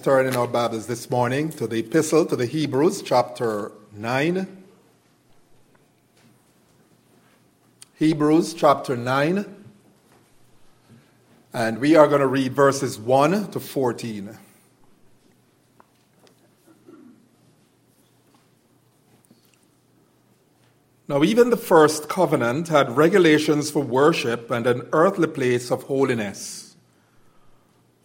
Let's turn in our Bibles this morning to the Epistle to the Hebrews, chapter 9. Hebrews, chapter 9. And we are going to read verses 1 to 14. Now, even the first covenant had regulations for worship and an earthly place of holiness.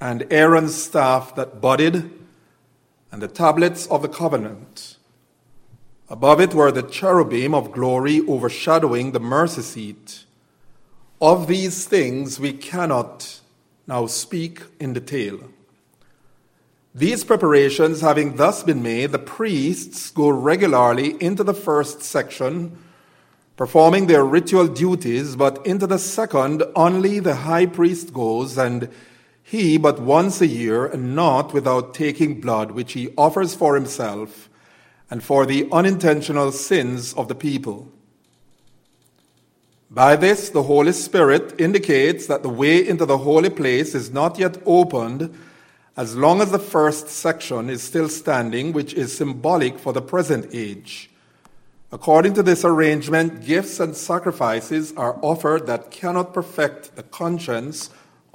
and Aaron's staff that budded, and the tablets of the covenant. Above it were the cherubim of glory overshadowing the mercy seat. Of these things we cannot now speak in detail. These preparations having thus been made, the priests go regularly into the first section, performing their ritual duties, but into the second only the high priest goes and he but once a year, and not without taking blood, which he offers for himself and for the unintentional sins of the people. By this, the Holy Spirit indicates that the way into the holy place is not yet opened as long as the first section is still standing, which is symbolic for the present age. According to this arrangement, gifts and sacrifices are offered that cannot perfect the conscience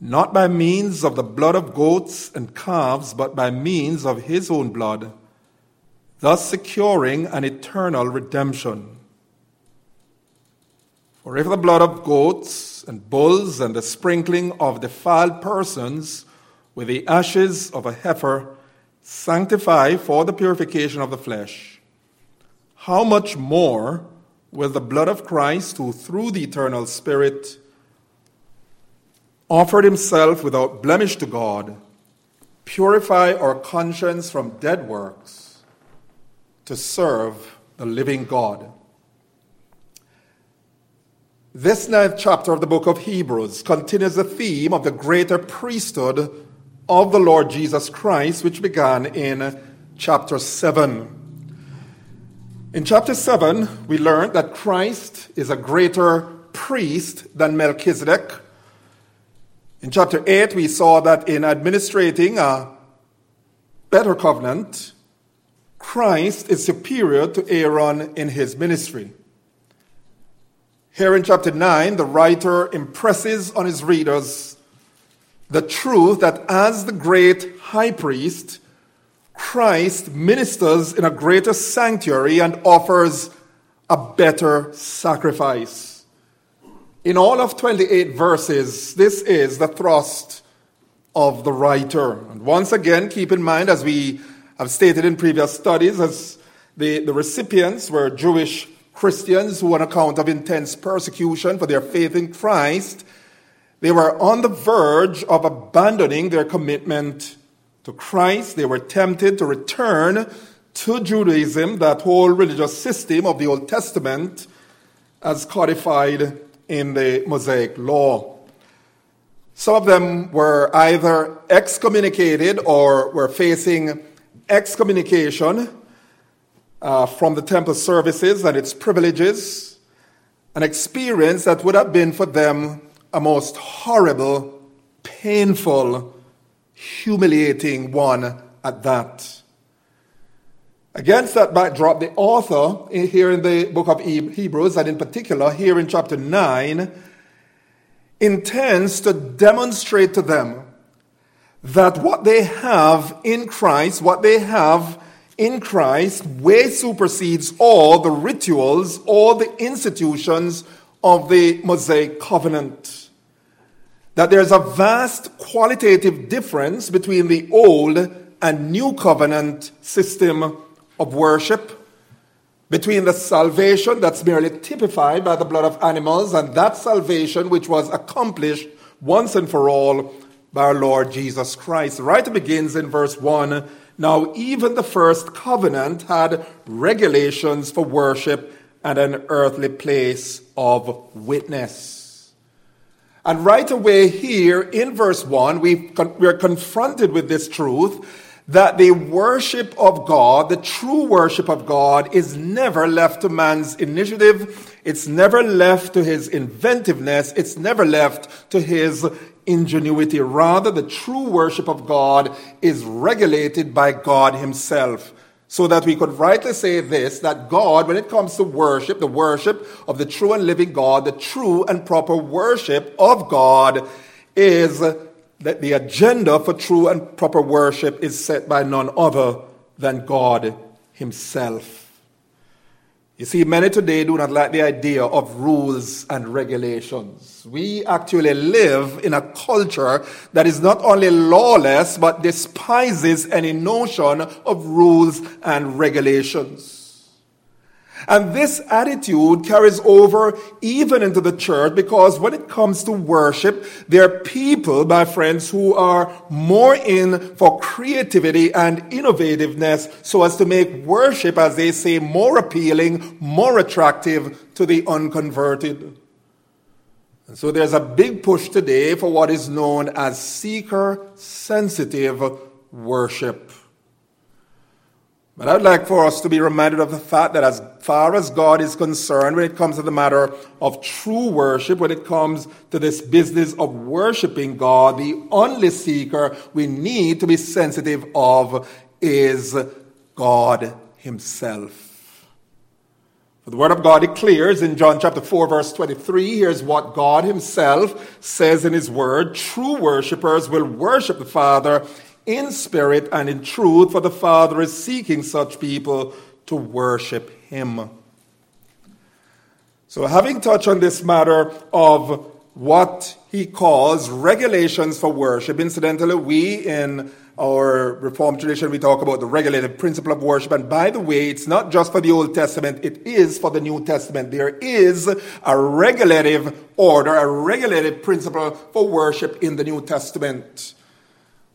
not by means of the blood of goats and calves, but by means of his own blood, thus securing an eternal redemption. For if the blood of goats and bulls and the sprinkling of defiled persons with the ashes of a heifer sanctify for the purification of the flesh, how much more will the blood of Christ, who through the eternal Spirit offered himself without blemish to God, purify our conscience from dead works to serve the living God. This ninth chapter of the book of Hebrews continues the theme of the greater priesthood of the Lord Jesus Christ, which began in chapter 7. In chapter 7, we learned that Christ is a greater priest than Melchizedek in chapter 8, we saw that in administrating a better covenant, Christ is superior to Aaron in his ministry. Here in chapter 9, the writer impresses on his readers the truth that as the great high priest, Christ ministers in a greater sanctuary and offers a better sacrifice. In all of 28 verses, this is the thrust of the writer. And once again, keep in mind, as we have stated in previous studies, as the, the recipients were Jewish Christians who, on account of intense persecution for their faith in Christ, they were on the verge of abandoning their commitment to Christ. They were tempted to return to Judaism, that whole religious system of the Old Testament, as codified in the Mosaic law. Some of them were either excommunicated or were facing excommunication uh, from the temple services and its privileges, an experience that would have been for them a most horrible, painful, humiliating one at that. Against that backdrop, the author eh, here in the book of Hebrews, and in particular here in chapter 9, intends to demonstrate to them that what they have in Christ, what they have in Christ, way supersedes all the rituals, all the institutions of the Mosaic covenant. That there's a vast qualitative difference between the old and new covenant system of worship, between the salvation that's merely typified by the blood of animals and that salvation which was accomplished once and for all by our Lord Jesus Christ. Right begins in verse 1. Now, even the first covenant had regulations for worship and an earthly place of witness. And right away here in verse 1, we we're confronted with this truth that the worship of God, the true worship of God, is never left to man's initiative. It's never left to his inventiveness. It's never left to his ingenuity. Rather, the true worship of God is regulated by God himself. So that we could rightly say this, that God, when it comes to worship, the worship of the true and living God, the true and proper worship of God is that the agenda for true and proper worship is set by none other than God Himself. You see, many today do not like the idea of rules and regulations. We actually live in a culture that is not only lawless, but despises any notion of rules and regulations. And this attitude carries over even into the church because when it comes to worship, there are people, my friends, who are more in for creativity and innovativeness so as to make worship, as they say, more appealing, more attractive to the unconverted. And so there's a big push today for what is known as seeker sensitive worship. But I'd like for us to be reminded of the fact that as far as God is concerned, when it comes to the matter of true worship, when it comes to this business of worshiping God, the only seeker we need to be sensitive of is God Himself. For the Word of God declares in John chapter 4, verse 23, here's what God Himself says in His Word True worshippers will worship the Father in spirit and in truth, for the Father is seeking such people to worship Him. So, having touched on this matter of what he calls regulations for worship, incidentally, we in our Reformed tradition, we talk about the regulative principle of worship. And by the way, it's not just for the Old Testament, it is for the New Testament. There is a regulative order, a regulative principle for worship in the New Testament.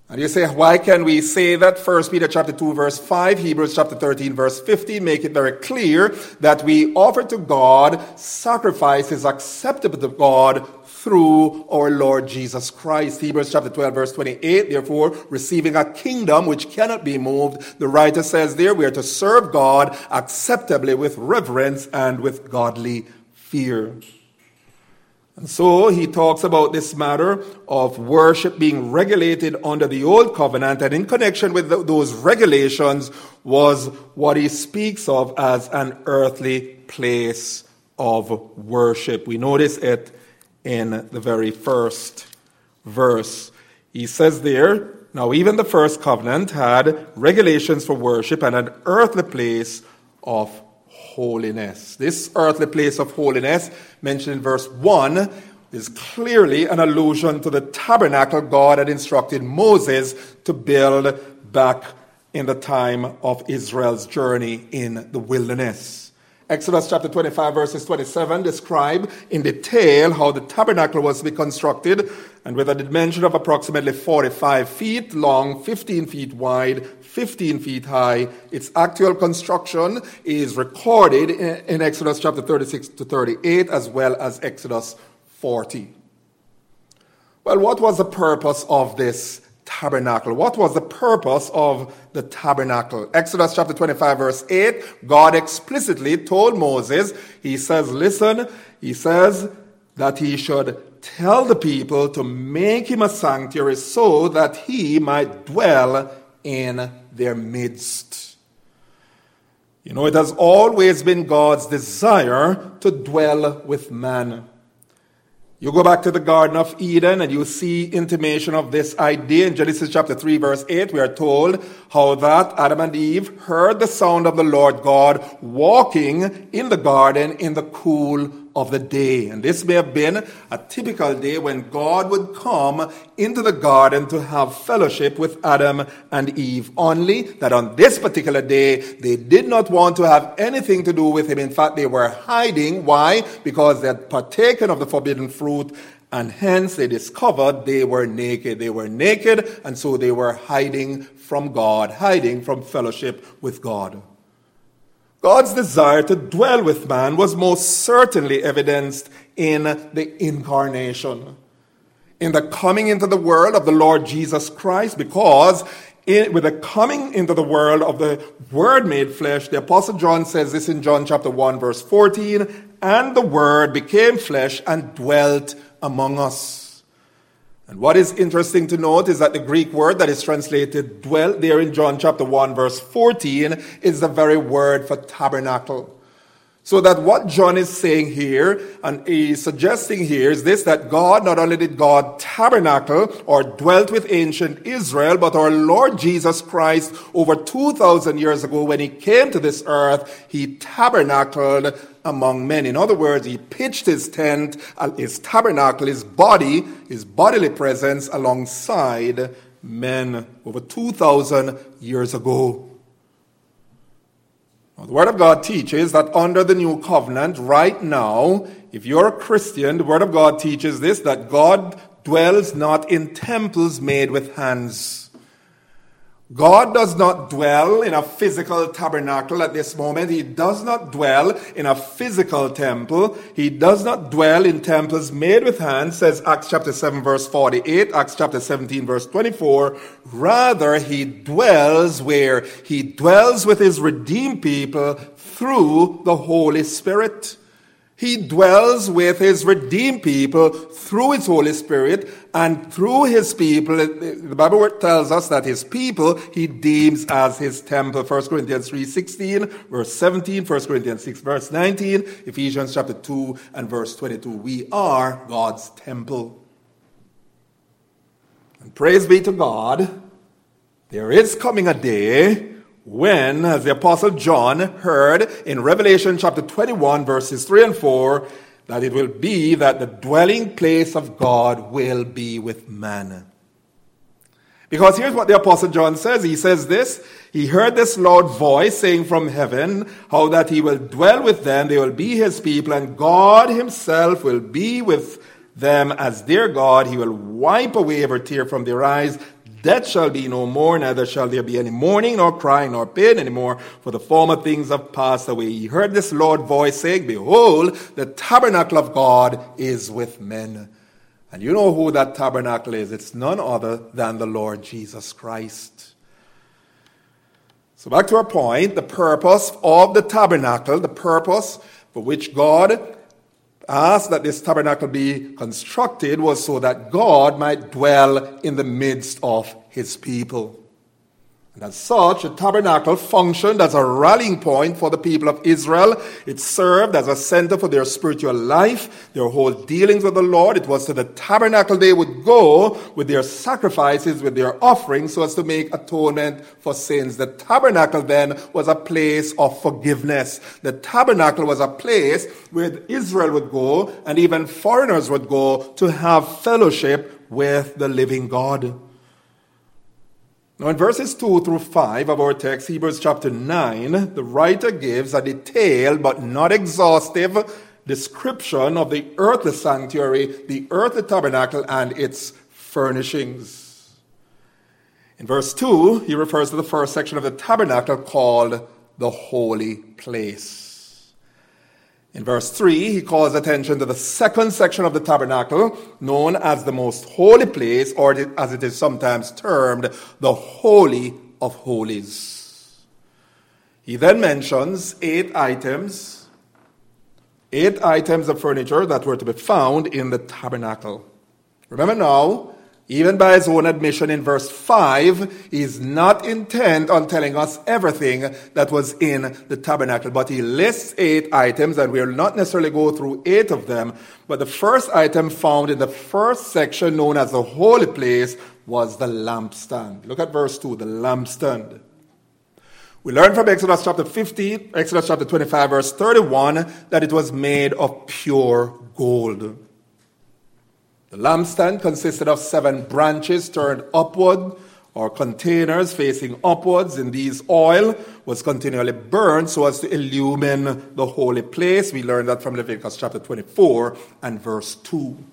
And you say, why can we say that? First Peter chapter 2 verse 5, Hebrews chapter 13 verse 15 make it very clear that we offer to God sacrifices acceptable to God through our Lord Jesus Christ. Hebrews chapter 12 verse 28, therefore receiving a kingdom which cannot be moved. The writer says there we are to serve God acceptably with reverence and with godly fear. And so he talks about this matter of worship being regulated under the old covenant, and in connection with those regulations was what he speaks of as an earthly place of worship. We notice it in the very first verse. He says there, now even the first covenant had regulations for worship and an earthly place of holiness. This earthly place of holiness, mentioned in verse 1, is clearly an allusion to the tabernacle God had instructed Moses to build back in the time of Israel's journey in the wilderness. Exodus chapter 25, verses 27 describe in detail how the tabernacle was to be constructed and with a dimension of approximately 45 feet long, 15 feet wide, 15 feet high. Its actual construction is recorded in Exodus chapter 36 to 38 as well as Exodus 40. Well, what was the purpose of this tabernacle. What was the purpose of the tabernacle? Exodus chapter 25, verse 8, God explicitly told Moses, He says, Listen, He says that he should tell the people to make him a sanctuary so that he might dwell in their midst. You know, it has always been God's desire to dwell with man. You go back to the Garden of Eden and you see intimation of this idea. In Genesis chapter 3 verse 8, we are told how that Adam and Eve heard the sound of the Lord God walking in the garden in the cool of the day. And this may have been a typical day when God would come into the garden to have fellowship with Adam and Eve. Only that on this particular day, they did not want to have anything to do with him. In fact, they were hiding. Why? Because they had partaken of the forbidden fruit and hence they discovered they were naked. They were naked, and so they were hiding from God, hiding from fellowship with God. God's desire to dwell with man was most certainly evidenced in the incarnation, in the coming into the world of the Lord Jesus Christ, because in, with the coming into the world of the Word made flesh, the Apostle John says this in John chapter 1, verse 14, and the Word became flesh and dwelt among us. And what is interesting to note is that the Greek word that is translated dwell there in John chapter 1 verse 14 is the very word for tabernacle. So that what John is saying here and he's suggesting here is this that God, not only did God tabernacle or dwelt with ancient Israel, but our Lord Jesus Christ over 2,000 years ago when he came to this earth, he tabernacled among men. In other words, he pitched his tent, uh, his tabernacle, his body, his bodily presence alongside men over 2,000 years ago. The Word of God teaches that under the new covenant, right now, if you're a Christian, the Word of God teaches this that God dwells not in temples made with hands. God does not dwell in a physical tabernacle at this moment. He does not dwell in a physical temple. He does not dwell in temples made with hands, says Acts chapter 7 verse 48, Acts chapter 17 verse 24. Rather, he dwells where? He dwells with his redeemed people through the Holy Spirit. He dwells with his redeemed people through his Holy Spirit and through his people. The Bible tells us that his people he deems as his temple. 1 Corinthians 3.16, verse 17, 1 Corinthians 6, verse 19, Ephesians chapter 2 and verse 22. We are God's temple. And praise be to God, there is coming a day when, the Apostle John heard in Revelation chapter 21, verses 3 and 4, that it will be that the dwelling place of God will be with man. Because here's what the Apostle John says. He says this, he heard this loud voice saying from heaven, how that he will dwell with them, they will be his people, and God himself will be with them as their God. He will wipe away every tear from their eyes. Death shall be no more, neither shall there be any mourning, nor crying, nor pain anymore, for the former things have passed away. He heard this Lord voice saying, Behold, the tabernacle of God is with men. And you know who that tabernacle is. It's none other than the Lord Jesus Christ. So back to our point, the purpose of the tabernacle, the purpose for which God asked that this tabernacle be constructed was so that God might dwell in the midst of his people. And as such, the tabernacle functioned as a rallying point for the people of Israel. It served as a center for their spiritual life, their whole dealings with the Lord. It was to the tabernacle they would go with their sacrifices, with their offerings, so as to make atonement for sins. The tabernacle then was a place of forgiveness. The tabernacle was a place where Israel would go and even foreigners would go to have fellowship with the living God. Now, in verses 2 through 5 of our text, Hebrews chapter 9, the writer gives a detailed but not exhaustive description of the earthly sanctuary, the earthly tabernacle, and its furnishings. In verse 2, he refers to the first section of the tabernacle called the holy place. In verse 3, he calls attention to the second section of the tabernacle, known as the most holy place, or as it is sometimes termed, the Holy of Holies. He then mentions eight items, eight items of furniture that were to be found in the tabernacle. Remember now Even by his own admission in verse 5, he is not intent on telling us everything that was in the tabernacle, but he lists eight items, and we'll not necessarily go through eight of them. But the first item found in the first section, known as the holy place, was the lampstand. Look at verse 2, the lampstand. We learn from Exodus chapter 50, Exodus chapter 25, verse 31, that it was made of pure gold. The lampstand consisted of seven branches turned upward or containers facing upwards. In these, oil was continually burned so as to illumine the holy place. We learned that from Leviticus chapter 24 and verse 2.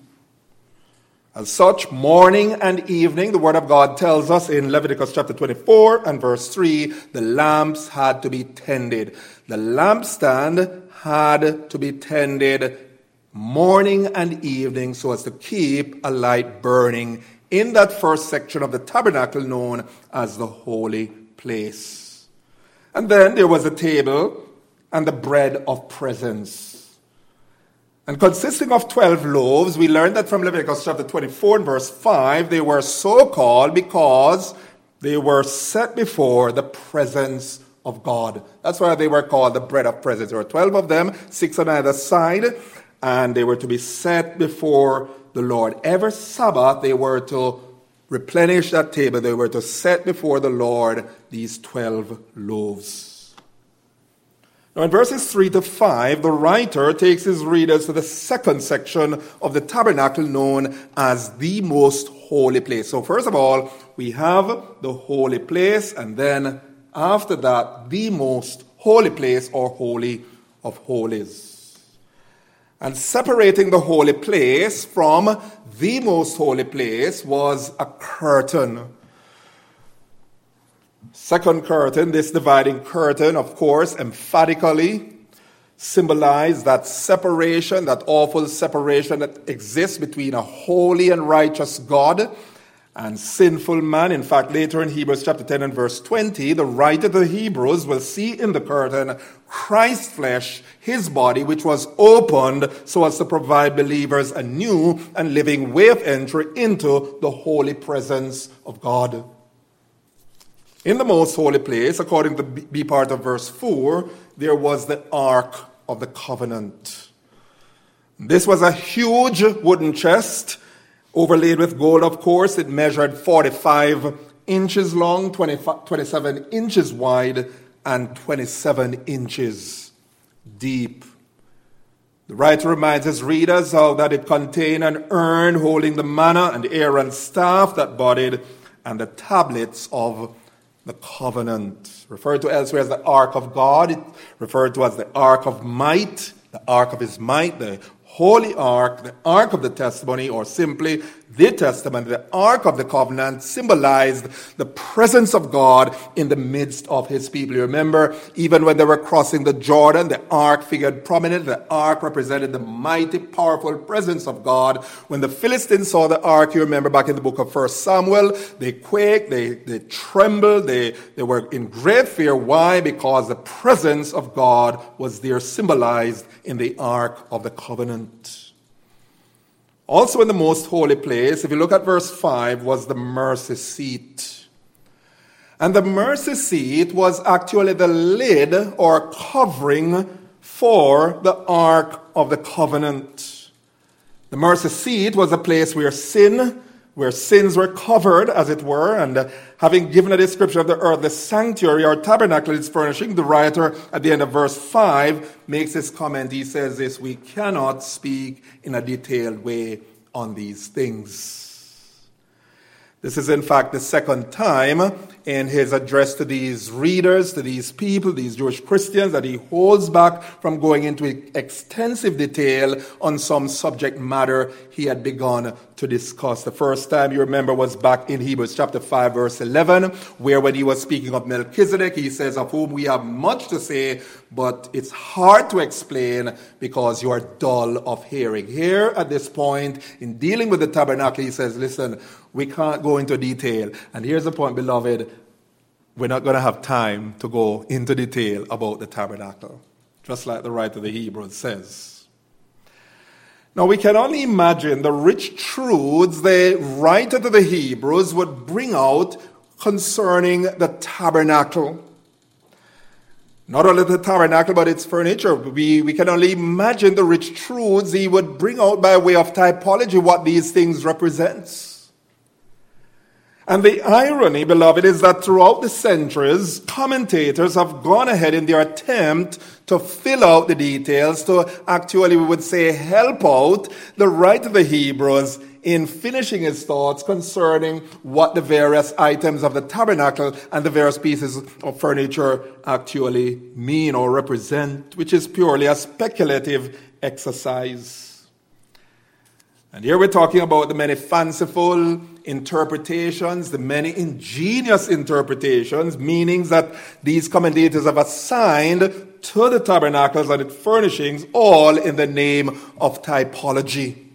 As such, morning and evening, the Word of God tells us in Leviticus chapter 24 and verse 3, the lamps had to be tended. The lampstand had to be tended morning and evening so as to keep a light burning in that first section of the tabernacle known as the holy place. And then there was a table and the bread of presence. And consisting of 12 loaves, we learned that from Leviticus chapter 24 and verse 5, they were so called because they were set before the presence of God. That's why they were called the bread of presence. There were 12 of them, six on either side and they were to be set before the Lord. Every Sabbath, they were to replenish that table. They were to set before the Lord these 12 loaves. Now, in verses 3 to 5, the writer takes his readers to the second section of the tabernacle known as the most holy place. So, first of all, we have the holy place, and then after that, the most holy place or holy of holies and separating the holy place from the most holy place was a curtain. Second curtain, this dividing curtain, of course, emphatically symbolized that separation, that awful separation that exists between a holy and righteous God and sinful man. In fact, later in Hebrews chapter 10 and verse 20, the writer of the Hebrews will see in the curtain Christ's flesh, his body, which was opened so as to provide believers a new and living way of entry into the holy presence of God. In the most holy place, according to B part of verse 4, there was the Ark of the Covenant. This was a huge wooden chest Overlaid with gold, of course, it measured 45 inches long, 27 inches wide, and 27 inches deep. The writer reminds his readers how that it contained an urn holding the manna and Aaron's staff that budded and the tablets of the covenant. Referred to elsewhere as the ark of God, referred to as the ark of might, the ark of his might, the holy ark, the ark of the testimony, or simply the testament, the ark of the covenant, symbolized the presence of God in the midst of his people. You remember, even when they were crossing the Jordan, the ark figured prominent. The ark represented the mighty, powerful presence of God. When the Philistines saw the ark, you remember back in the book of First Samuel, they quaked, they, they trembled, they, they were in great fear. Why? Because the presence of God was there symbolized in the ark of the covenant. Also, in the most holy place, if you look at verse 5, was the mercy seat. And the mercy seat was actually the lid or covering for the Ark of the Covenant. The mercy seat was a place where sin where sins were covered, as it were, and uh, having given a description of the earth, the sanctuary or tabernacle is furnishing, the writer at the end of verse 5 makes this comment. He says this We cannot speak in a detailed way on these things. This is, in fact, the second time in his address to these readers, to these people, these Jewish Christians, that he holds back from going into extensive detail on some subject matter he had begun to discuss. The first time you remember was back in Hebrews chapter 5, verse 11, where when he was speaking of Melchizedek, he says, Of whom we have much to say, but it's hard to explain because you are dull of hearing. Here at this point, in dealing with the tabernacle, he says, Listen, we can't go into detail. And here's the point, beloved we're not going to have time to go into detail about the tabernacle, just like the writer of the Hebrews says. Now we can only imagine the rich truths the writer to the Hebrews would bring out concerning the tabernacle. Not only the tabernacle, but its furniture. We, we can only imagine the rich truths he would bring out by way of typology, what these things represents. And the irony, beloved, is that throughout the centuries, commentators have gone ahead in their attempt to fill out the details, to actually, we would say, help out the writer of the Hebrews in finishing his thoughts concerning what the various items of the tabernacle and the various pieces of furniture actually mean or represent, which is purely a speculative exercise. And here we're talking about the many fanciful interpretations, the many ingenious interpretations, meanings that these commentators have assigned to the tabernacles and its furnishings, all in the name of typology.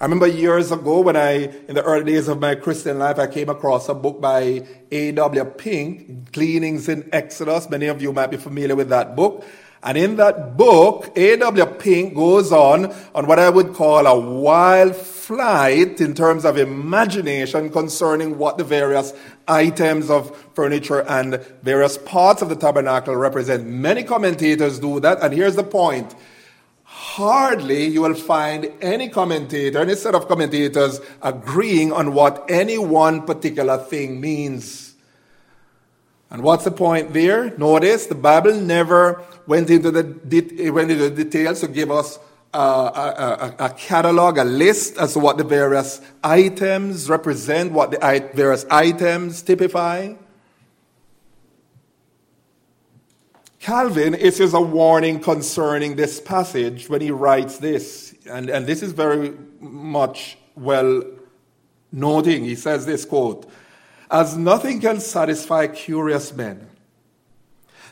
I remember years ago when I, in the early days of my Christian life, I came across a book by A.W. Pink, Gleanings in Exodus. Many of you might be familiar with that book. And in that book, A.W. Pink goes on on what I would call a wild flight in terms of imagination concerning what the various items of furniture and various parts of the tabernacle represent. Many commentators do that, and here's the point. Hardly you will find any commentator, any set of commentators agreeing on what any one particular thing means. And what's the point there? Notice the Bible never went into the, went into the details to give us a, a, a, catalog, a list as to what the various items represent, what the various items typify. Calvin issues a warning concerning this passage when he writes this, and, and this is very much well noting. He says this quote, as nothing can satisfy curious men,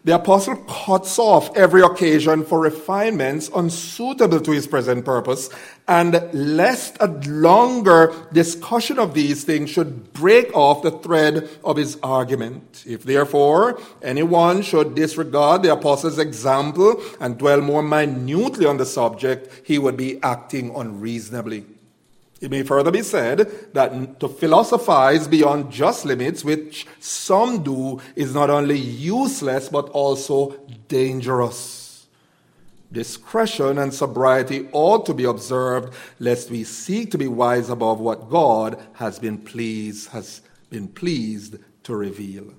the apostle cuts off every occasion for refinements unsuitable to his present purpose, and lest a longer discussion of these things should break off the thread of his argument. If therefore anyone should disregard the apostle's example and dwell more minutely on the subject, he would be acting unreasonably. It may further be said that to philosophize beyond just limits, which some do, is not only useless but also dangerous. Discretion and sobriety ought to be observed, lest we seek to be wise above what God has been pleased has been pleased to reveal.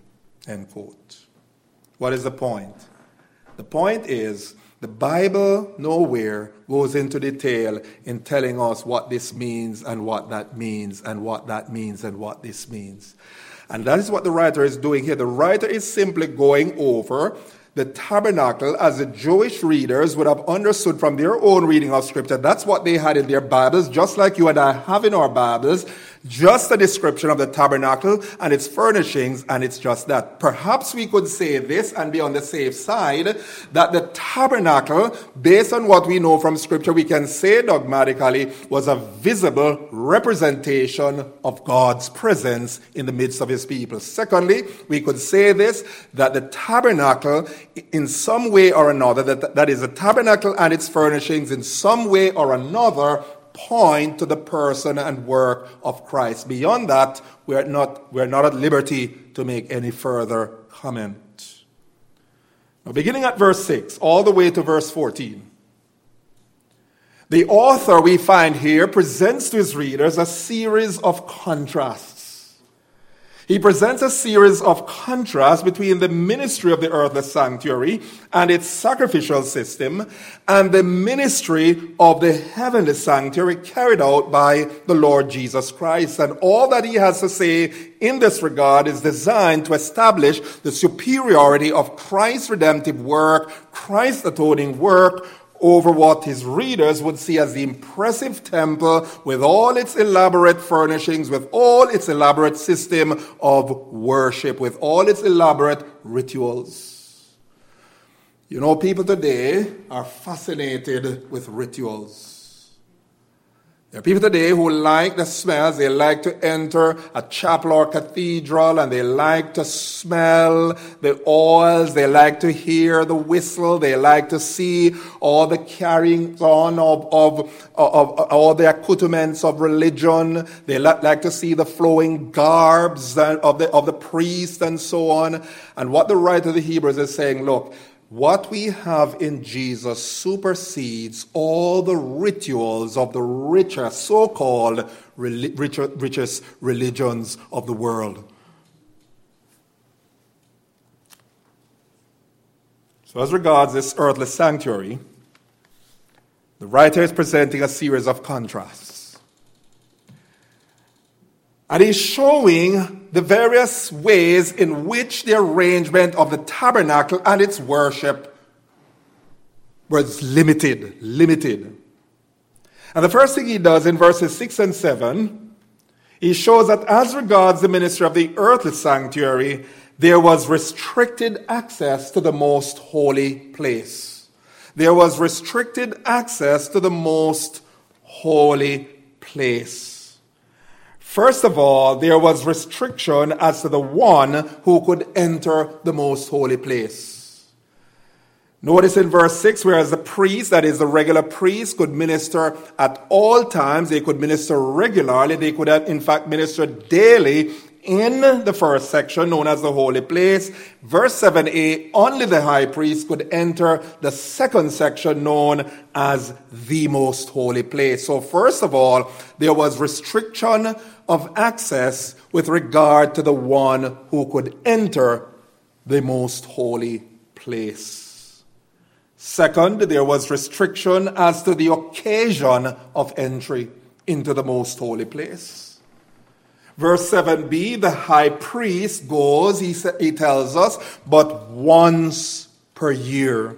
End quote. What is the point? The point is the Bible nowhere goes into detail in telling us what this means and what that means and what that means and what this means. And that is what the writer is doing here. The writer is simply going over the tabernacle as the Jewish readers would have understood from their own reading of scripture. That's what they had in their Bibles, just like you and I have in our Bibles just a description of the tabernacle and its furnishings, and it's just that. Perhaps we could say this and be on the safe side that the tabernacle, based on what we know from Scripture, we can say dogmatically, was a visible representation of God's presence in the midst of His people. Secondly, we could say this that the tabernacle, in some way or another, that, that is, the tabernacle and its furnishings, in some way or another, point to the person and work of Christ. Beyond that, we are not, we are not at liberty to make any further comment. Now, beginning at verse 6, all the way to verse 14. The author we find here presents to his readers a series of contrasts. He presents a series of contrasts between the ministry of the earthly sanctuary and its sacrificial system and the ministry of the heavenly sanctuary carried out by the Lord Jesus Christ. And all that he has to say in this regard is designed to establish the superiority of Christ's redemptive work, Christ's atoning work over what his readers would see as the impressive temple with all its elaborate furnishings, with all its elaborate system of worship, with all its elaborate rituals. You know, people today are fascinated with rituals. There are people today who like the smells. They like to enter a chapel or cathedral and they like to smell the oils. They like to hear the whistle. They like to see all the carrying on of, of, of, of all the accoutrements of religion. They like to see the flowing garbs of the, of the priest and so on. And what the writer of the Hebrews is saying, look, what we have in Jesus supersedes all the rituals of the richer, so called richest religions of the world. So, as regards this earthly sanctuary, the writer is presenting a series of contrasts. And he's showing the various ways in which the arrangement of the tabernacle and its worship was limited, limited. And the first thing he does in verses 6 and 7, he shows that as regards the ministry of the earthly sanctuary, there was restricted access to the most holy place. There was restricted access to the most holy place. First of all, there was restriction as to the one who could enter the most holy place. Notice in verse 6, whereas the priest, that is the regular priest, could minister at all times, they could minister regularly, they could in fact minister daily in the first section known as the holy place. Verse 7a, only the high priest could enter the second section known as the most holy place. So first of all, there was restriction of access with regard to the one who could enter the most holy place. Second, there was restriction as to the occasion of entry into the most holy place. Verse 7b, the high priest goes, he, he tells us, but once per year.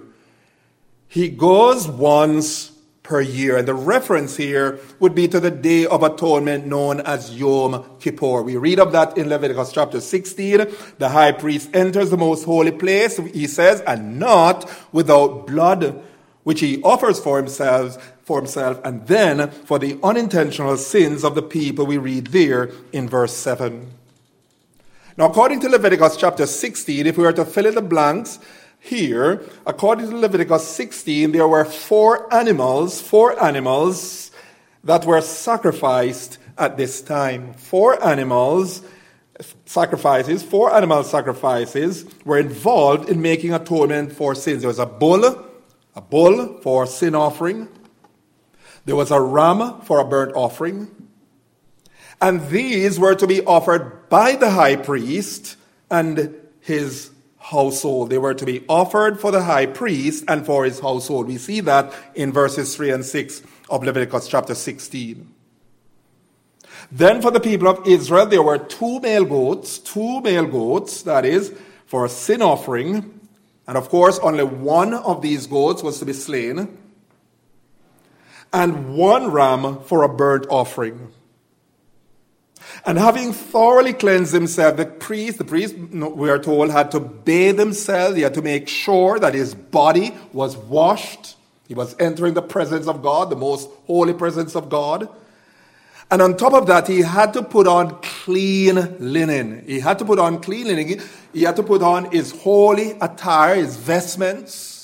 He goes once per year. And the reference here would be to the Day of Atonement known as Yom Kippur. We read of that in Leviticus chapter 16. The high priest enters the most holy place, he says, and not without blood, which he offers for himself for himself, and then for the unintentional sins of the people we read there in verse 7. Now, according to Leviticus chapter 16, if we were to fill in the blanks here, according to Leviticus 16, there were four animals, four animals that were sacrificed at this time. Four animals sacrifices, four animal sacrifices were involved in making atonement for sins. There was a bull, a bull for sin offering. There was a ram for a burnt offering. And these were to be offered by the high priest and his household. They were to be offered for the high priest and for his household. We see that in verses 3 and 6 of Leviticus chapter 16. Then for the people of Israel, there were two male goats, two male goats, that is, for a sin offering. And of course, only one of these goats was to be slain and one ram for a burnt offering. And having thoroughly cleansed himself, the priest, the priest, we are told, had to bathe himself. He had to make sure that his body was washed. He was entering the presence of God, the most holy presence of God. And on top of that, he had to put on clean linen. He had to put on clean linen. He had to put on his holy attire, his vestments.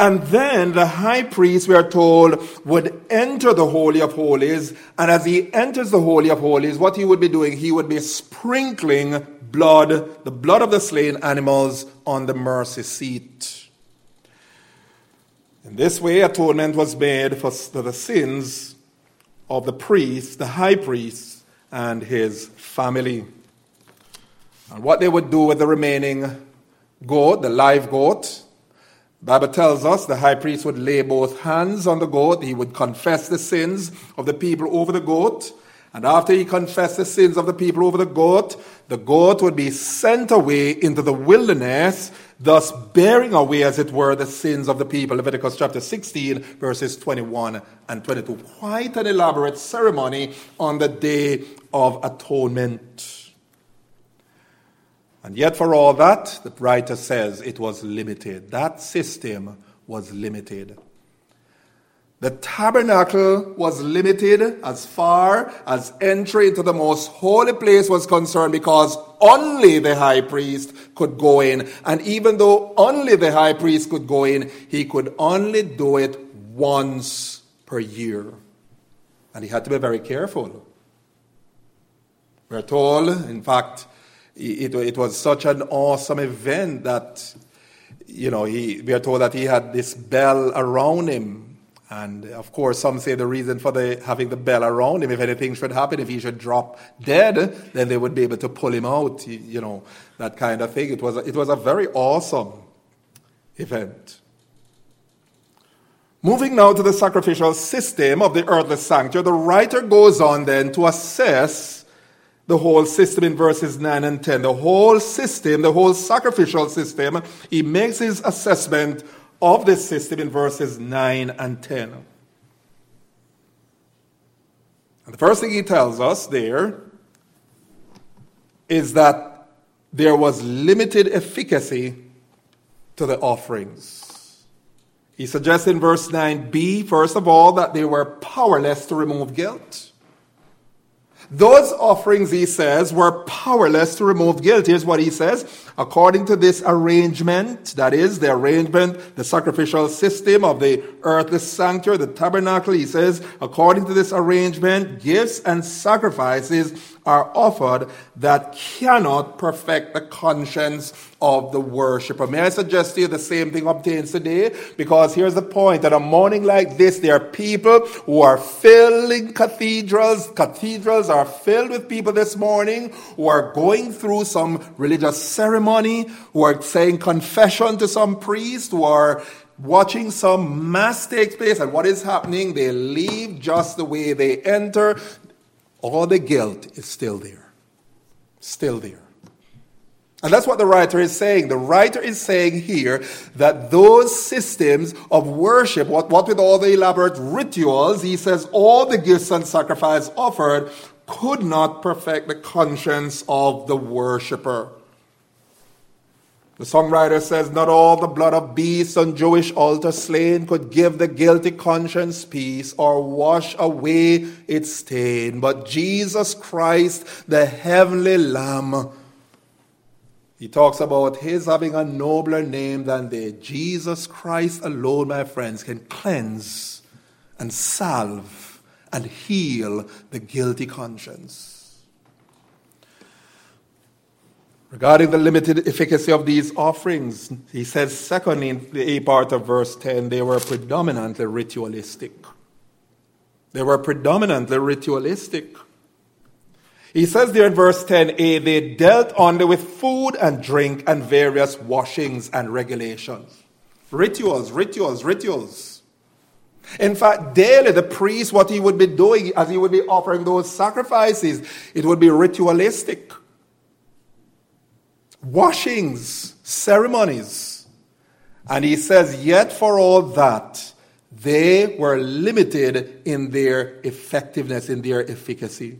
And then the high priest, we are told, would enter the Holy of Holies. And as he enters the Holy of Holies, what he would be doing, he would be sprinkling blood, the blood of the slain animals, on the mercy seat. In this way, atonement was made for the sins of the priest, the high priest, and his family. And what they would do with the remaining goat, the live goat, Bible tells us the high priest would lay both hands on the goat. He would confess the sins of the people over the goat. And after he confessed the sins of the people over the goat, the goat would be sent away into the wilderness, thus bearing away, as it were, the sins of the people. Leviticus chapter 16, verses 21 and 22. Quite an elaborate ceremony on the Day of Atonement. And yet, for all that, the writer says it was limited. That system was limited. The tabernacle was limited as far as entry into the most holy place was concerned because only the high priest could go in. And even though only the high priest could go in, he could only do it once per year. And he had to be very careful. We're told, in fact, it, it was such an awesome event that, you know, he, we are told that he had this bell around him and of course, some say the reason for the, having the bell around him, if anything should happen, if he should drop dead, then they would be able to pull him out, you know, that kind of thing. It was it was a very awesome event. Moving now to the sacrificial system of the earthly sanctuary, the writer goes on then to assess the whole system in verses 9 and 10. The whole system, the whole sacrificial system, he makes his assessment of this system in verses 9 and 10. And the first thing he tells us there is that there was limited efficacy to the offerings. He suggests in verse 9b, first of all, that they were powerless to remove guilt. Those offerings, he says, were powerless to remove guilt. Here's what he says. According to this arrangement, that is, the arrangement, the sacrificial system of the earthly sanctuary, the tabernacle, he says, according to this arrangement, gifts and sacrifices are offered that cannot perfect the conscience of the worshiper. May I suggest to you the same thing obtains today? Because here's the point. At a morning like this, there are people who are filling cathedrals. Cathedrals are filled with people this morning who are going through some religious ceremony, who are saying confession to some priest, who are watching some mass take place and what is happening they leave just the way they enter all the guilt is still there. Still there. And that's what the writer is saying. The writer is saying here that those systems of worship, what, what with all the elaborate rituals, he says all the gifts and sacrifice offered could not perfect the conscience of the worshiper. The songwriter says, Not all the blood of beasts on Jewish altar slain could give the guilty conscience peace or wash away its stain, but Jesus Christ, the heavenly Lamb, he talks about his having a nobler name than they. Jesus Christ alone, my friends, can cleanse and salve and heal the guilty conscience. Regarding the limited efficacy of these offerings, he says, secondly, in the A part of verse 10, they were predominantly ritualistic. They were predominantly ritualistic. He says there in verse 10a, they dealt only with food and drink and various washings and regulations. Rituals, rituals, rituals. In fact, daily the priest, what he would be doing as he would be offering those sacrifices, it would be ritualistic washings, ceremonies. And he says, Yet for all that, they were limited in their effectiveness, in their efficacy.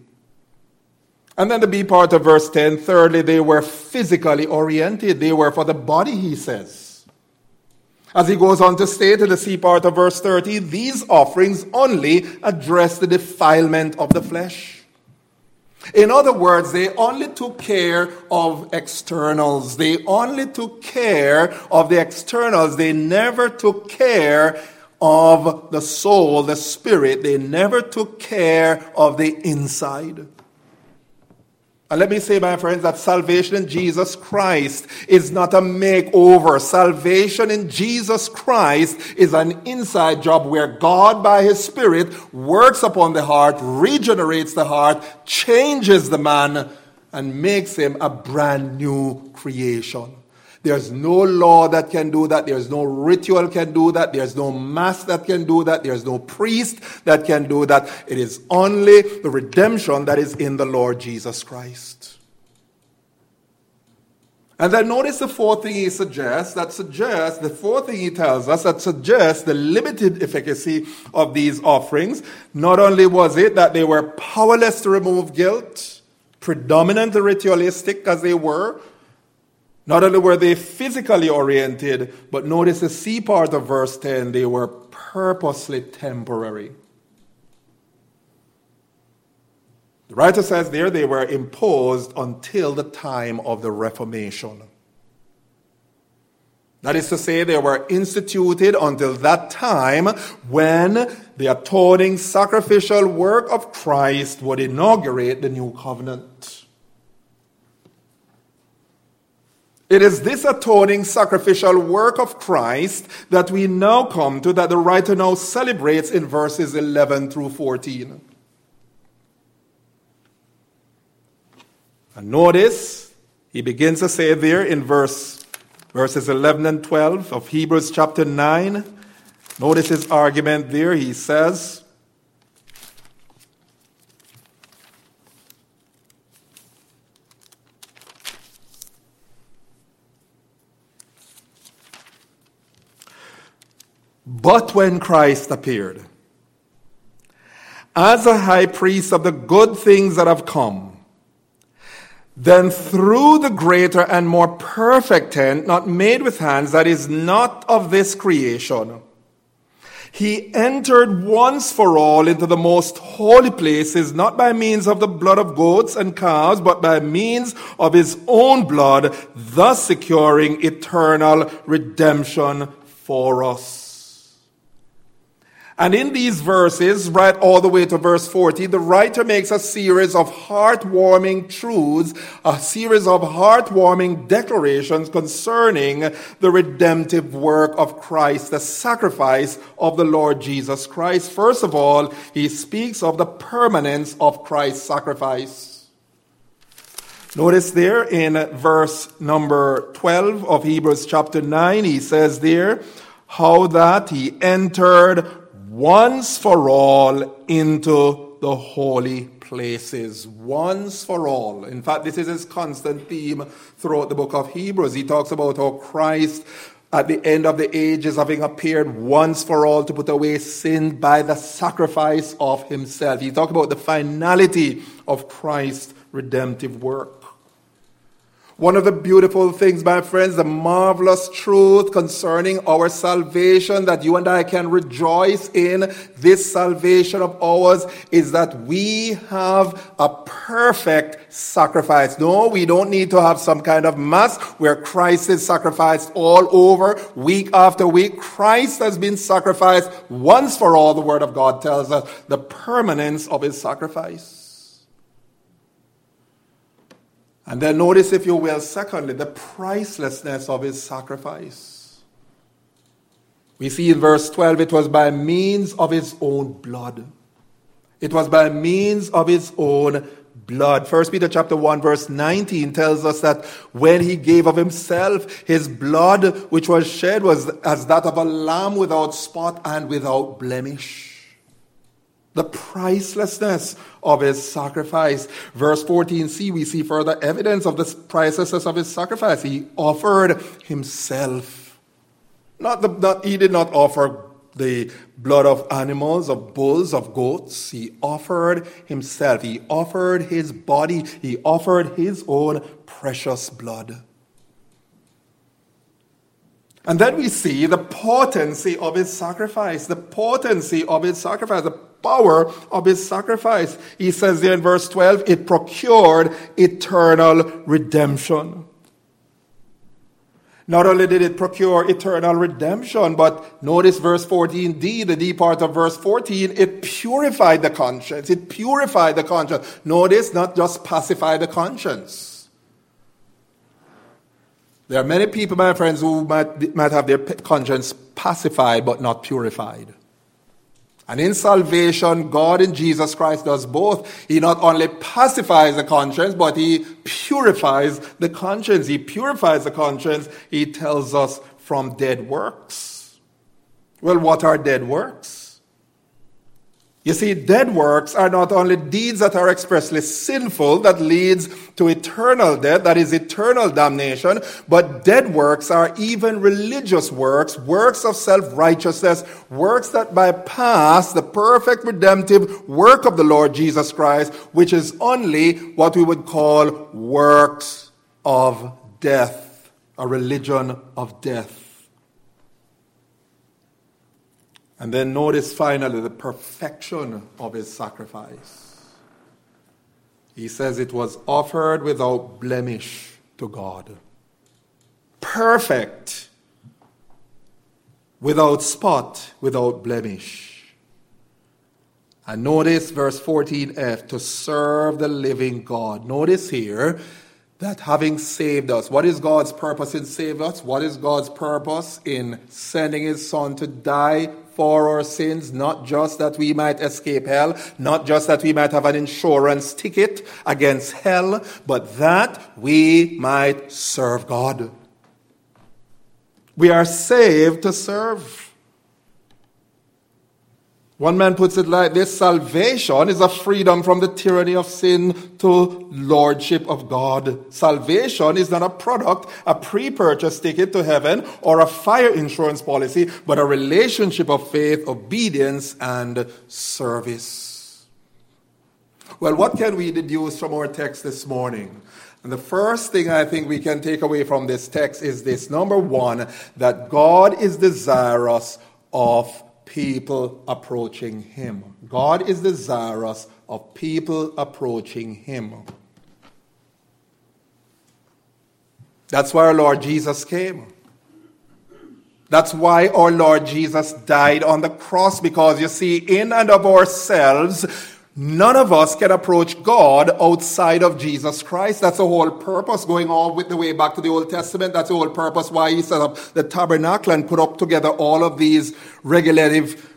And then the B part of verse 10 thirdly, they were physically oriented. They were for the body, he says. As he goes on to state in the C part of verse 30, these offerings only address the defilement of the flesh. In other words, they only took care of externals. They only took care of the externals. They never took care of the soul, the spirit. They never took care of the inside. And let me say, my friends, that salvation in Jesus Christ is not a makeover. Salvation in Jesus Christ is an inside job where God, by His Spirit, works upon the heart, regenerates the heart, changes the man, and makes him a brand new creation. There's no law that can do that. There's no ritual can do that. There's no mass that can do that. There's no priest that can do that. It is only the redemption that is in the Lord Jesus Christ. And then notice the fourth thing he suggests that suggests, the fourth thing he tells us that suggests the limited efficacy of these offerings. Not only was it that they were powerless to remove guilt, predominantly ritualistic as they were, Not only were they physically oriented, but notice the C part of verse 10, they were purposely temporary. The writer says there they were imposed until the time of the Reformation. That is to say, they were instituted until that time when the atoning sacrificial work of Christ would inaugurate the new covenant. It is this atoning sacrificial work of Christ that we now come to, that the writer now celebrates in verses 11 through 14. And notice, he begins to say there in verse, verses 11 and 12 of Hebrews chapter 9. Notice his argument there. He says, But when Christ appeared, as a high priest of the good things that have come, then through the greater and more perfect tent, not made with hands, that is not of this creation, he entered once for all into the most holy places, not by means of the blood of goats and calves, but by means of his own blood, thus securing eternal redemption for us. And in these verses, right all the way to verse 40, the writer makes a series of heartwarming truths, a series of heartwarming declarations concerning the redemptive work of Christ, the sacrifice of the Lord Jesus Christ. First of all, he speaks of the permanence of Christ's sacrifice. Notice there in verse number 12 of Hebrews chapter 9, he says there, how that he entered once for all into the holy places. Once for all. In fact, this is his constant theme throughout the book of Hebrews. He talks about how Christ at the end of the ages having appeared once for all to put away sin by the sacrifice of himself. He talks about the finality of Christ's redemptive work. One of the beautiful things, my friends, the marvelous truth concerning our salvation that you and I can rejoice in this salvation of ours is that we have a perfect sacrifice. No, we don't need to have some kind of mass where Christ is sacrificed all over week after week. Christ has been sacrificed once for all, the Word of God tells us, the permanence of His sacrifice. And then notice, if you will, secondly, the pricelessness of his sacrifice. We see in verse 12, it was by means of his own blood. It was by means of his own blood. First Peter chapter 1 verse 19 tells us that when he gave of himself, his blood which was shed was as that of a lamb without spot and without blemish the pricelessness of his sacrifice. Verse 14c, we see further evidence of the pricelessness of his sacrifice. He offered himself. Not the, not, he did not offer the blood of animals, of bulls, of goats. He offered himself. He offered his body. He offered his own precious blood. And then we see the potency of his sacrifice, the potency of his sacrifice, the power of his sacrifice. He says there in verse 12, it procured eternal redemption. Not only did it procure eternal redemption, but notice verse 14d, the D part of verse 14, it purified the conscience. It purified the conscience. Notice, not just pacify the conscience. There are many people, my friends, who might, might have their conscience pacified but not purified. And in salvation, God in Jesus Christ does both. He not only pacifies the conscience, but He purifies the conscience. He purifies the conscience, He tells us, from dead works. Well, what are dead works? You see, dead works are not only deeds that are expressly sinful that leads to eternal death, that is eternal damnation, but dead works are even religious works, works of self-righteousness, works that bypass the perfect redemptive work of the Lord Jesus Christ, which is only what we would call works of death. a religion of death. And then notice finally the perfection of his sacrifice. He says it was offered without blemish to God. Perfect, without spot, without blemish. And notice verse 14f to serve the living God. Notice here that having saved us, what is God's purpose in saving us? What is God's purpose in sending his son to die for our sins? Not just that we might escape hell, not just that we might have an insurance ticket against hell, but that we might serve God. We are saved to serve. One man puts it like this salvation is a freedom from the tyranny of sin to lordship of God. Salvation is not a product, a pre purchase ticket to heaven, or a fire insurance policy, but a relationship of faith, obedience, and service. Well, what can we deduce from our text this morning? And the first thing I think we can take away from this text is this number one, that God is desirous of people approaching Him. God is desirous of people approaching Him. That's why our Lord Jesus came. That's why our Lord Jesus died on the cross, because you see, in and of ourselves, None of us can approach God outside of Jesus Christ. That's the whole purpose, going all with the way back to the Old Testament. That's the whole purpose why he set up the tabernacle and put up together all of these regulative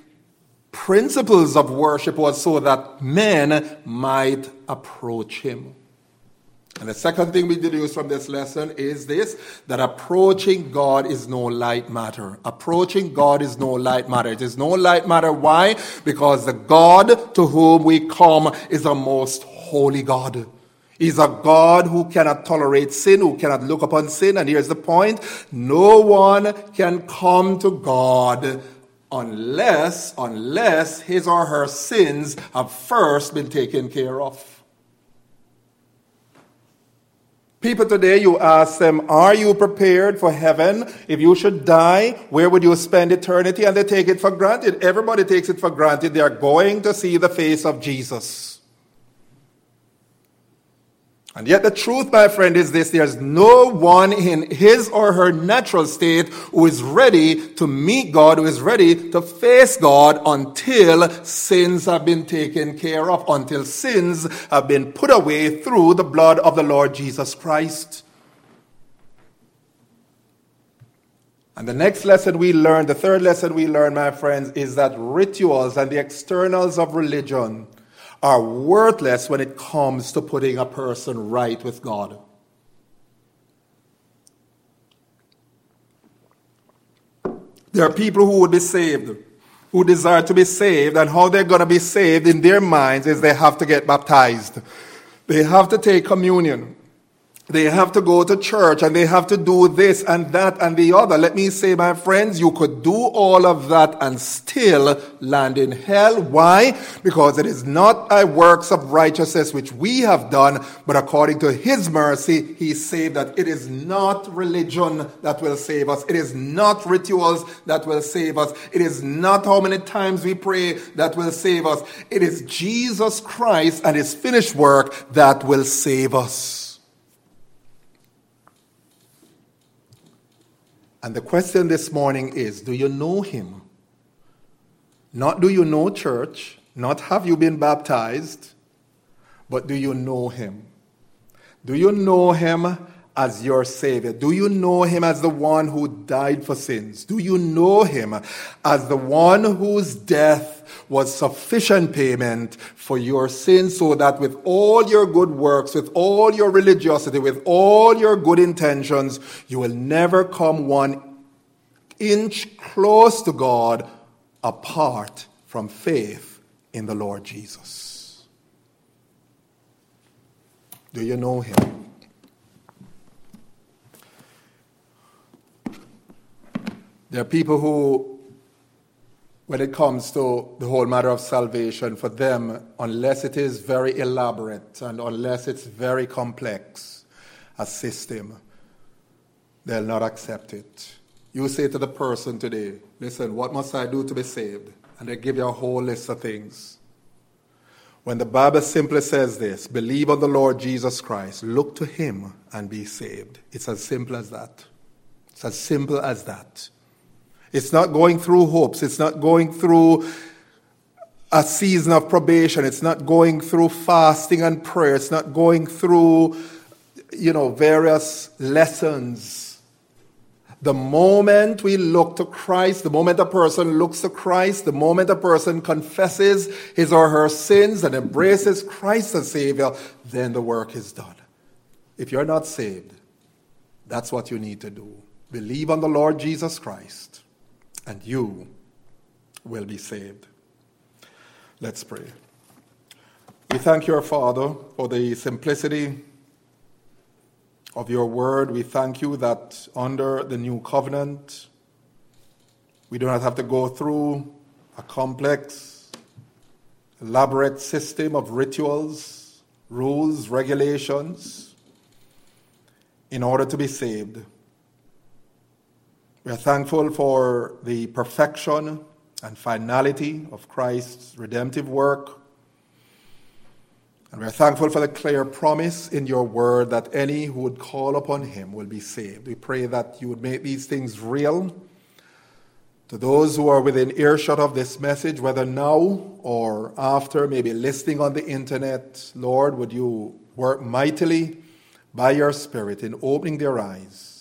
principles of worship was so that men might approach him. And the second thing we deduce from this lesson is this that approaching God is no light matter. Approaching God is no light matter. It is no light matter. Why? Because the God to whom we come is a most holy God. He's a God who cannot tolerate sin, who cannot look upon sin. And here's the point no one can come to God unless, unless his or her sins have first been taken care of. People today, you ask them, Are you prepared for heaven? If you should die, where would you spend eternity? And they take it for granted. Everybody takes it for granted. They are going to see the face of Jesus. And yet, the truth, my friend, is this there's no one in his or her natural state who is ready to meet God, who is ready to face God until sins have been taken care of, until sins have been put away through the blood of the Lord Jesus Christ. And the next lesson we learn, the third lesson we learn, my friends, is that rituals and the externals of religion are worthless when it comes to putting a person right with God. There are people who would be saved, who desire to be saved, and how they're going to be saved in their minds is they have to get baptized. They have to take communion. They have to go to church and they have to do this and that and the other. Let me say, my friends, you could do all of that and still land in hell. Why? Because it is not a works of righteousness which we have done, but according to his mercy, he saved us. it is not religion that will save us. It is not rituals that will save us. It is not how many times we pray that will save us. It is Jesus Christ and his finished work that will save us. And the question this morning is do you know him? Not do you know church, not have you been baptized, but do you know him? Do you know him as your Savior? Do you know Him as the one who died for sins? Do you know Him as the one whose death was sufficient payment for your sins so that with all your good works, with all your religiosity, with all your good intentions, you will never come one inch close to God apart from faith in the Lord Jesus? Do you know Him? There are people who, when it comes to the whole matter of salvation, for them, unless it is very elaborate and unless it's very complex, a system, they'll not accept it. You say to the person today, Listen, what must I do to be saved? And they give you a whole list of things. When the Bible simply says this believe on the Lord Jesus Christ, look to him and be saved. It's as simple as that. It's as simple as that. It's not going through hopes, it's not going through a season of probation, it's not going through fasting and prayer, it's not going through, you know, various lessons. The moment we look to Christ, the moment a person looks to Christ, the moment a person confesses his or her sins and embraces Christ as Savior, then the work is done. If you're not saved, that's what you need to do. Believe on the Lord Jesus Christ, and you will be saved. Let's pray. We thank your Father for the simplicity of your word. We thank you that under the new covenant, we do not have to go through a complex, elaborate system of rituals, rules, regulations in order to be saved. We are thankful for the perfection and finality of Christ's redemptive work and we're thankful for the clear promise in your word that any who would call upon him will be saved. We pray that you would make these things real to those who are within earshot of this message, whether now or after, maybe listening on the internet. Lord, would you work mightily by your Spirit in opening their eyes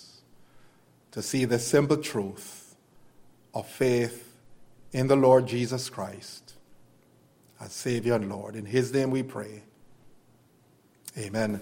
to see the simple truth of faith in the Lord Jesus Christ as Savior and Lord. In his name we pray. Amen.